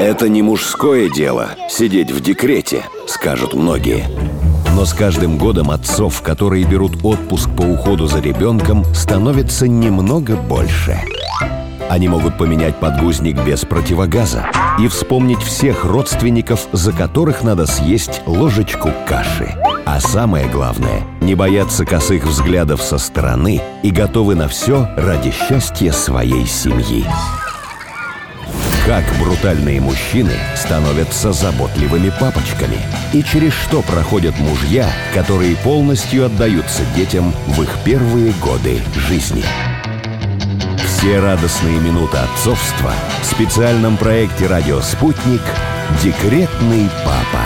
Это не мужское дело – сидеть в декрете, скажут многие. Но с каждым годом отцов, которые берут отпуск по уходу за ребенком, становится немного больше. Они могут поменять подгузник без противогаза и вспомнить всех родственников, за которых надо съесть ложечку каши. А самое главное – не бояться косых взглядов со стороны и готовы на все ради счастья своей семьи. Как брутальные мужчины становятся заботливыми папочками и через что проходят мужья, которые полностью отдаются детям в их первые годы жизни. Все радостные минуты отцовства в специальном проекте «Радио Спутник» «Декретный папа».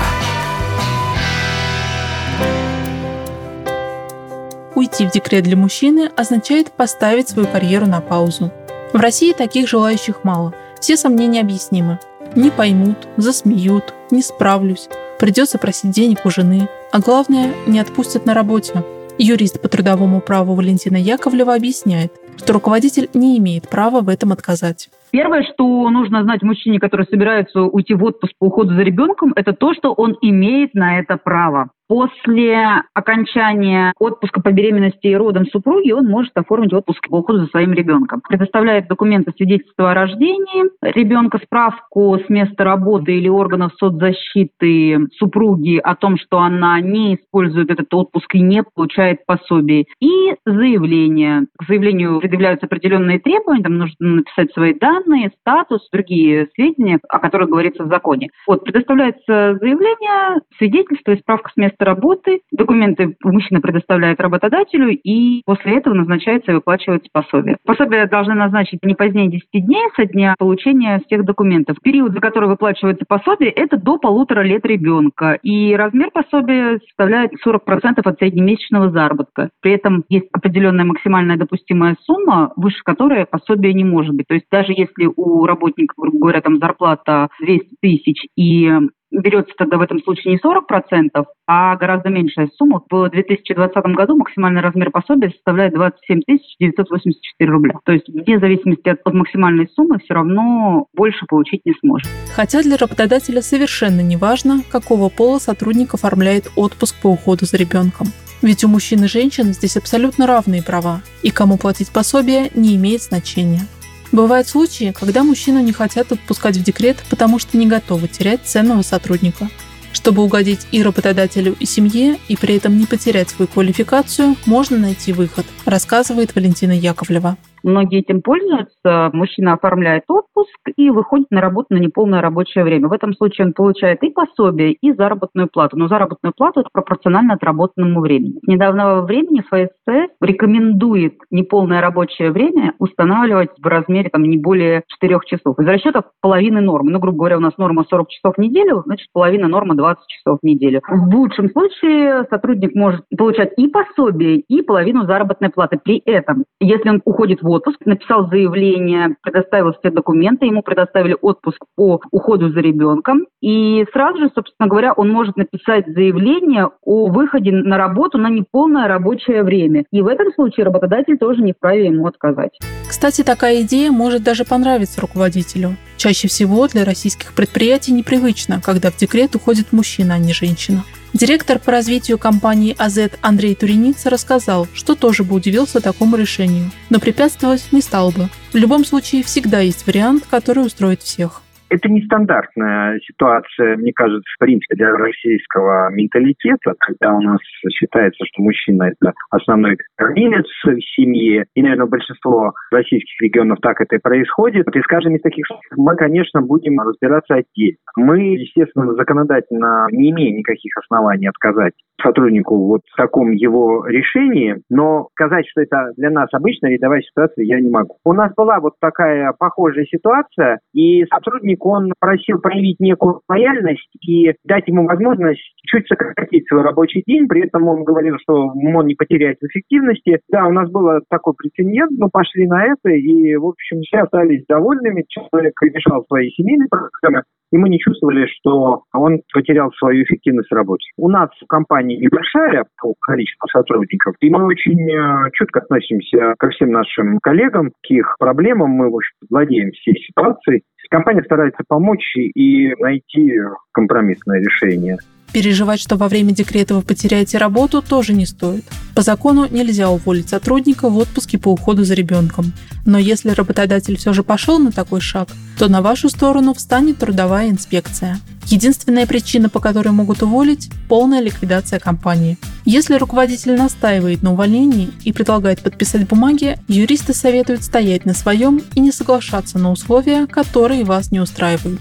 Уйти в декрет для мужчины означает поставить свою карьеру на паузу. В России таких желающих мало – все сомнения объяснимы. Не поймут, засмеют, не справлюсь, придется просить денег у жены, а главное, не отпустят на работе. Юрист по трудовому праву Валентина Яковлева объясняет, что руководитель не имеет права в этом отказать. Первое, что нужно знать мужчине, который собирается уйти в отпуск по уходу за ребенком, это то, что он имеет на это право. После окончания отпуска по беременности и родам супруги он может оформить отпуск по уходу за своим ребенком. Предоставляет документы свидетельства о рождении ребенка, справку с места работы или органов соцзащиты супруги о том, что она не использует этот отпуск и не получает пособие. И заявление. К заявлению предъявляются определенные требования, там нужно написать свои данные, статус, другие сведения, о которых говорится в законе. Вот, предоставляется заявление, свидетельство справка с места работы, документы мужчина предоставляет работодателю, и после этого назначается и выплачивается пособие. Пособие должны назначить не позднее 10 дней со дня получения всех документов. Период, за который выплачивается пособие, это до полутора лет ребенка. И размер пособия составляет 40% от среднемесячного заработка. При этом есть определенная максимальная допустимая сумма, выше которой пособие не может быть. То есть даже если у работника, грубо говоря, там зарплата 200 тысяч и берется тогда в этом случае не 40%, а гораздо меньшая сумма. В 2020 году максимальный размер пособия составляет 27 984 рубля. То есть вне зависимости от, от максимальной суммы все равно больше получить не сможет. Хотя для работодателя совершенно не важно, какого пола сотрудник оформляет отпуск по уходу за ребенком. Ведь у мужчин и женщин здесь абсолютно равные права, и кому платить пособие не имеет значения. Бывают случаи, когда мужчину не хотят отпускать в декрет, потому что не готовы терять ценного сотрудника. Чтобы угодить и работодателю, и семье, и при этом не потерять свою квалификацию, можно найти выход, рассказывает Валентина Яковлева. Многие этим пользуются. Мужчина оформляет отпуск и выходит на работу на неполное рабочее время. В этом случае он получает и пособие, и заработную плату. Но заработную плату это пропорционально отработанному времени. С недавнего времени ФСС рекомендует неполное рабочее время устанавливать в размере там, не более 4 часов. Из расчета половины нормы. Ну, грубо говоря, у нас норма 40 часов в неделю, значит, половина нормы 20 часов в неделю. В лучшем случае сотрудник может получать и пособие, и половину заработной платы. При этом, если он уходит в отпуск, написал заявление, предоставил все документы, ему предоставили отпуск по уходу за ребенком. И сразу же, собственно говоря, он может написать заявление о выходе на работу на неполное рабочее время. И в этом случае работодатель тоже не вправе ему отказать. Кстати, такая идея может даже понравиться руководителю. Чаще всего для российских предприятий непривычно, когда в декрет уходит мужчина, а не женщина. Директор по развитию компании АЗ Андрей Туреница рассказал, что тоже бы удивился такому решению, но препятствовать не стал бы. В любом случае, всегда есть вариант, который устроит всех. Это нестандартная ситуация, мне кажется, в принципе, для российского менталитета, когда у нас считается, что мужчина – это основной кормилец в семье, и, наверное, большинство российских регионов так это и происходит. И с каждым из таких мы, конечно, будем разбираться отдельно. Мы, естественно, законодательно не имеем никаких оснований отказать сотруднику вот в таком его решении, но сказать, что это для нас обычная рядовая ситуация, я не могу. У нас была вот такая похожая ситуация, и сотрудник, он просил проявить некую лояльность и дать ему возможность чуть сократить свой рабочий день, при этом он говорил, что он не потеряет в эффективности. Да, у нас был такой прецедент, мы пошли на это, и, в общем, все остались довольными, человек решал свои семейные проблемы, и мы не чувствовали, что он потерял свою эффективность в работе. У нас в компании небольшая по количеству сотрудников, и мы очень э, чутко относимся ко всем нашим коллегам, к их проблемам. Мы, в общем владеем всей ситуацией. Компания старается помочь и найти компромиссное решение. Переживать, что во время декрета вы потеряете работу, тоже не стоит. По закону нельзя уволить сотрудника в отпуске по уходу за ребенком. Но если работодатель все же пошел на такой шаг, то на вашу сторону встанет трудовая инспекция. Единственная причина, по которой могут уволить – полная ликвидация компании. Если руководитель настаивает на увольнении и предлагает подписать бумаги, юристы советуют стоять на своем и не соглашаться на условия, которые вас не устраивают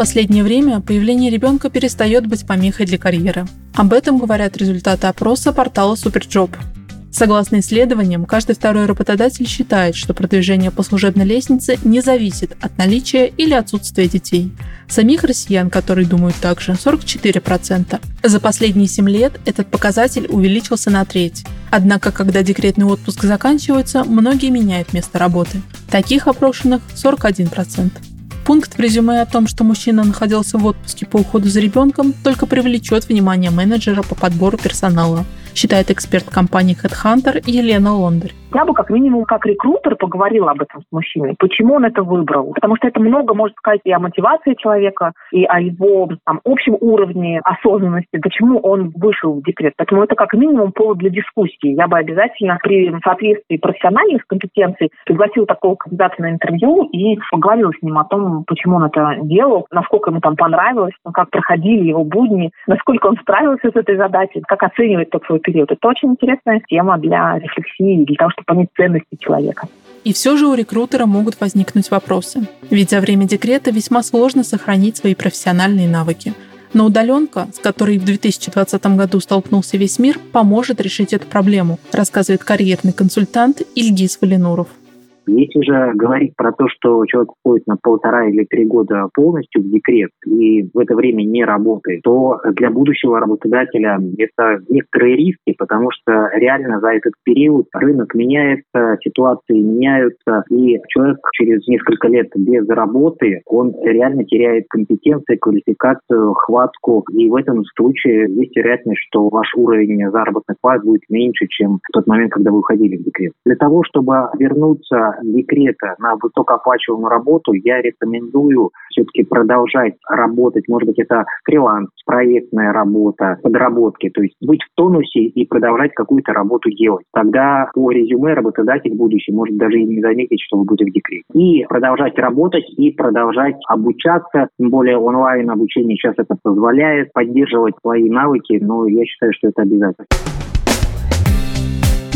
последнее время появление ребенка перестает быть помехой для карьеры. Об этом говорят результаты опроса портала Superjob. Согласно исследованиям, каждый второй работодатель считает, что продвижение по служебной лестнице не зависит от наличия или отсутствия детей. Самих россиян, которые думают так же, 44%. За последние 7 лет этот показатель увеличился на треть. Однако, когда декретный отпуск заканчивается, многие меняют место работы. Таких опрошенных 41%. Пункт в резюме о том, что мужчина находился в отпуске по уходу за ребенком, только привлечет внимание менеджера по подбору персонала считает эксперт компании Headhunter Елена Лондарь. Я бы как минимум как рекрутер поговорила об этом с мужчиной. Почему он это выбрал? Потому что это много может сказать и о мотивации человека, и о его там, общем уровне осознанности, почему он вышел в декрет. Поэтому это как минимум повод для дискуссии. Я бы обязательно при соответствии профессиональных компетенций пригласила такого кандидата на интервью и поговорила с ним о том, почему он это делал, насколько ему там понравилось, как проходили его будни, насколько он справился с этой задачей, как оценивает тот свой период. Это очень интересная тема для рефлексии, для того, чтобы понять ценности человека. И все же у рекрутера могут возникнуть вопросы. Ведь за время декрета весьма сложно сохранить свои профессиональные навыки. Но удаленка, с которой в 2020 году столкнулся весь мир, поможет решить эту проблему, рассказывает карьерный консультант Ильгиз Валинуров. Если же говорить про то, что человек уходит на полтора или три года полностью в декрет и в это время не работает, то для будущего работодателя это некоторые риски, потому что реально за этот период рынок меняется, ситуации меняются, и человек через несколько лет без работы, он реально теряет компетенции, квалификацию, хватку, и в этом случае есть вероятность, что ваш уровень заработных плат будет меньше, чем в тот момент, когда вы уходили в декрет. Для того, чтобы вернуться декрета на высокооплачиваемую работу, я рекомендую все-таки продолжать работать. Может быть, это фриланс, проектная работа, подработки. То есть быть в тонусе и продолжать какую-то работу делать. Тогда по резюме работодатель будущий может даже и не заметить, что вы будете в декрете. И продолжать работать, и продолжать обучаться. Тем более онлайн обучение сейчас это позволяет поддерживать свои навыки, но я считаю, что это обязательно.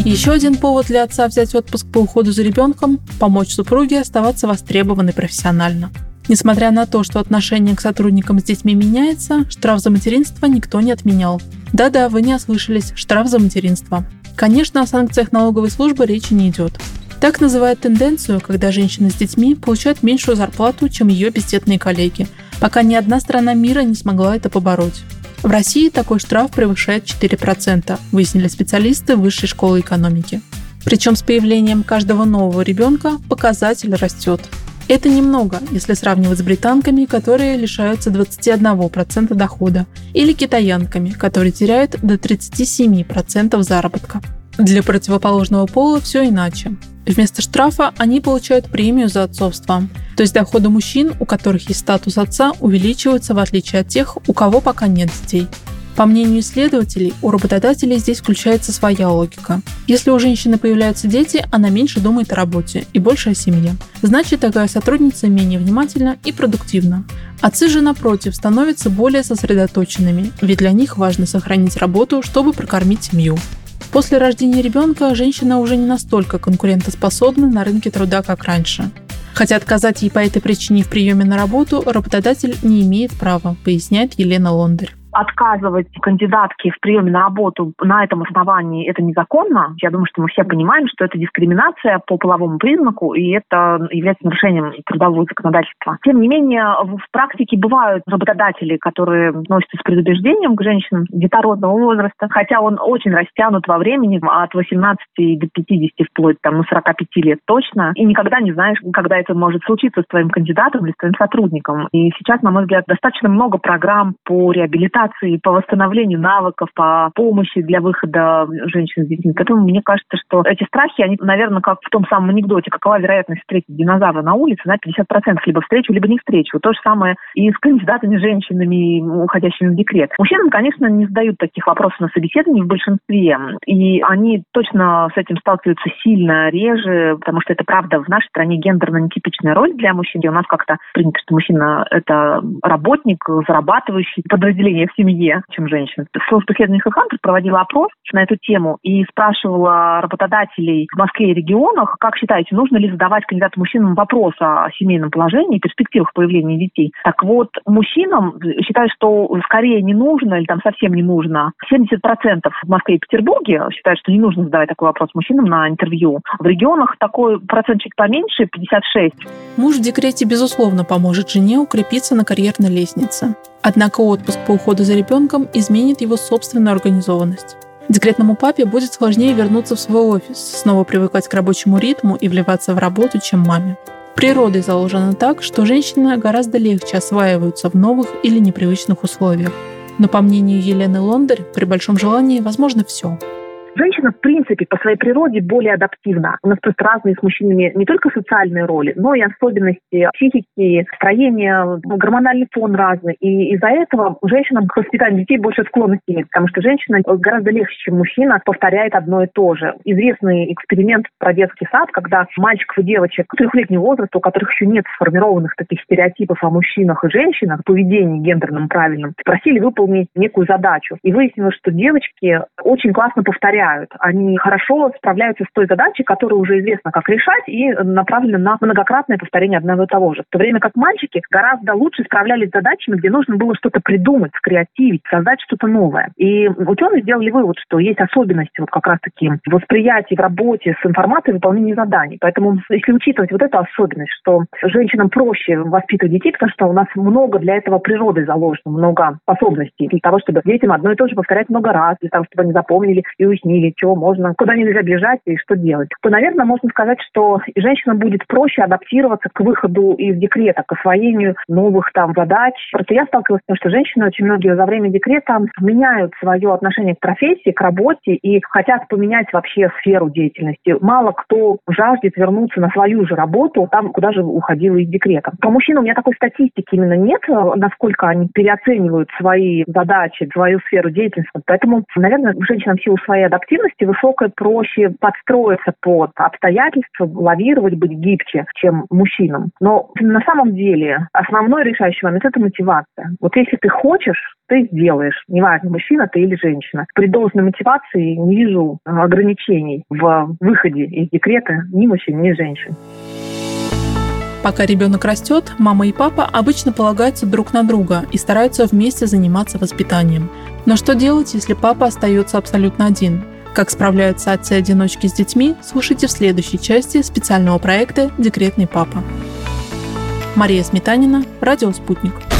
Еще один повод для отца взять отпуск по уходу за ребенком – помочь супруге оставаться востребованной профессионально. Несмотря на то, что отношение к сотрудникам с детьми меняется, штраф за материнство никто не отменял. Да-да, вы не ослышались, штраф за материнство. Конечно, о санкциях налоговой службы речи не идет. Так называют тенденцию, когда женщина с детьми получает меньшую зарплату, чем ее бездетные коллеги, пока ни одна страна мира не смогла это побороть. В России такой штраф превышает 4%, выяснили специалисты Высшей школы экономики. Причем с появлением каждого нового ребенка показатель растет. Это немного, если сравнивать с британками, которые лишаются 21% дохода, или китаянками, которые теряют до 37% заработка. Для противоположного пола все иначе. Вместо штрафа они получают премию за отцовство. То есть доходы мужчин, у которых есть статус отца, увеличиваются в отличие от тех, у кого пока нет детей. По мнению исследователей, у работодателей здесь включается своя логика. Если у женщины появляются дети, она меньше думает о работе и больше о семье. Значит, такая сотрудница менее внимательна и продуктивна. Отцы же, напротив, становятся более сосредоточенными, ведь для них важно сохранить работу, чтобы прокормить семью. После рождения ребенка женщина уже не настолько конкурентоспособна на рынке труда, как раньше. Хотя отказать ей по этой причине в приеме на работу работодатель не имеет права, поясняет Елена Лондарь отказывать кандидатке в приеме на работу на этом основании это незаконно. Я думаю, что мы все понимаем, что это дискриминация по половому признаку, и это является нарушением трудового законодательства. Тем не менее, в практике бывают работодатели, которые относятся с предубеждением к женщинам детородного возраста, хотя он очень растянут во времени, от 18 до 50 вплоть там, ну, 45 лет точно, и никогда не знаешь, когда это может случиться с твоим кандидатом или с твоим сотрудником. И сейчас, на мой взгляд, достаточно много программ по реабилитации консультаций по восстановлению навыков, по помощи для выхода женщин с детьми. Поэтому мне кажется, что эти страхи, они, наверное, как в том самом анекдоте, какова вероятность встретить динозавра на улице, на 50% либо встречу, либо не встречу. То же самое и с кандидатами женщинами, уходящими в декрет. Мужчинам, конечно, не задают таких вопросов на собеседовании в большинстве, и они точно с этим сталкиваются сильно реже, потому что это правда в нашей стране гендерно нетипичная роль для мужчин. И у нас как-то принято, что мужчина – это работник, зарабатывающий подразделение семье, чем женщина. Служба исследований Хантер проводила опрос на эту тему и спрашивала работодателей в Москве и регионах, как считаете, нужно ли задавать кандидатам мужчинам вопрос о семейном положении и перспективах появления детей. Так вот, мужчинам считают, что скорее не нужно или там совсем не нужно. 70% в Москве и Петербурге считают, что не нужно задавать такой вопрос мужчинам на интервью. В регионах такой процент чуть поменьше, 56. Муж в декрете, безусловно, поможет жене укрепиться на карьерной лестнице. Однако отпуск по уходу за ребенком изменит его собственную организованность. Декретному папе будет сложнее вернуться в свой офис, снова привыкать к рабочему ритму и вливаться в работу, чем маме. Природой заложено так, что женщины гораздо легче осваиваются в новых или непривычных условиях. Но по мнению Елены Лондарь, при большом желании возможно все. Женщина, в принципе, по своей природе более адаптивна. У нас просто разные с мужчинами не только социальные роли, но и особенности психики, строения, гормональный фон разный. И из-за этого женщинам к воспитанию детей больше склонности нет, потому что женщина гораздо легче, чем мужчина, повторяет одно и то же. Известный эксперимент про детский сад, когда мальчиков и девочек трехлетнего возраста, у которых еще нет сформированных таких стереотипов о мужчинах и женщинах, поведении гендерном правильном, просили выполнить некую задачу. И выяснилось, что девочки очень классно повторяют повторяют. Они хорошо справляются с той задачей, которую уже известно, как решать, и направлены на многократное повторение одного и того же. В то время как мальчики гораздо лучше справлялись с задачами, где нужно было что-то придумать, скреативить, создать что-то новое. И ученые сделали вывод, что есть особенности вот как раз-таки в восприятии, в работе с информацией, выполнении заданий. Поэтому если учитывать вот эту особенность, что женщинам проще воспитывать детей, потому что у нас много для этого природы заложено, много способностей для того, чтобы детям одно и то же повторять много раз, для того, чтобы они запомнили и уяснили, или чего можно, куда нельзя бежать и что делать, то, наверное, можно сказать, что и женщинам будет проще адаптироваться к выходу из декрета, к освоению новых там задач. Просто я сталкивалась с тем, что женщины очень многие за время декрета меняют свое отношение к профессии, к работе и хотят поменять вообще сферу деятельности. Мало кто жаждет вернуться на свою же работу, там, куда же уходила из декрета. По мужчинам у меня такой статистики именно нет, насколько они переоценивают свои задачи, свою сферу деятельности. Поэтому, наверное, женщинам в силу своей адаптации активности высокой проще подстроиться под обстоятельства, лавировать, быть гибче, чем мужчинам. Но на самом деле основной решающий момент – это мотивация. Вот если ты хочешь, ты сделаешь, неважно, мужчина ты или женщина. При должной мотивации не вижу ограничений в выходе из декрета ни мужчин, ни женщин. Пока ребенок растет, мама и папа обычно полагаются друг на друга и стараются вместе заниматься воспитанием. Но что делать, если папа остается абсолютно один? Как справляются отцы-одиночки с детьми, слушайте в следующей части специального проекта «Декретный папа». Мария Сметанина, Радио «Спутник».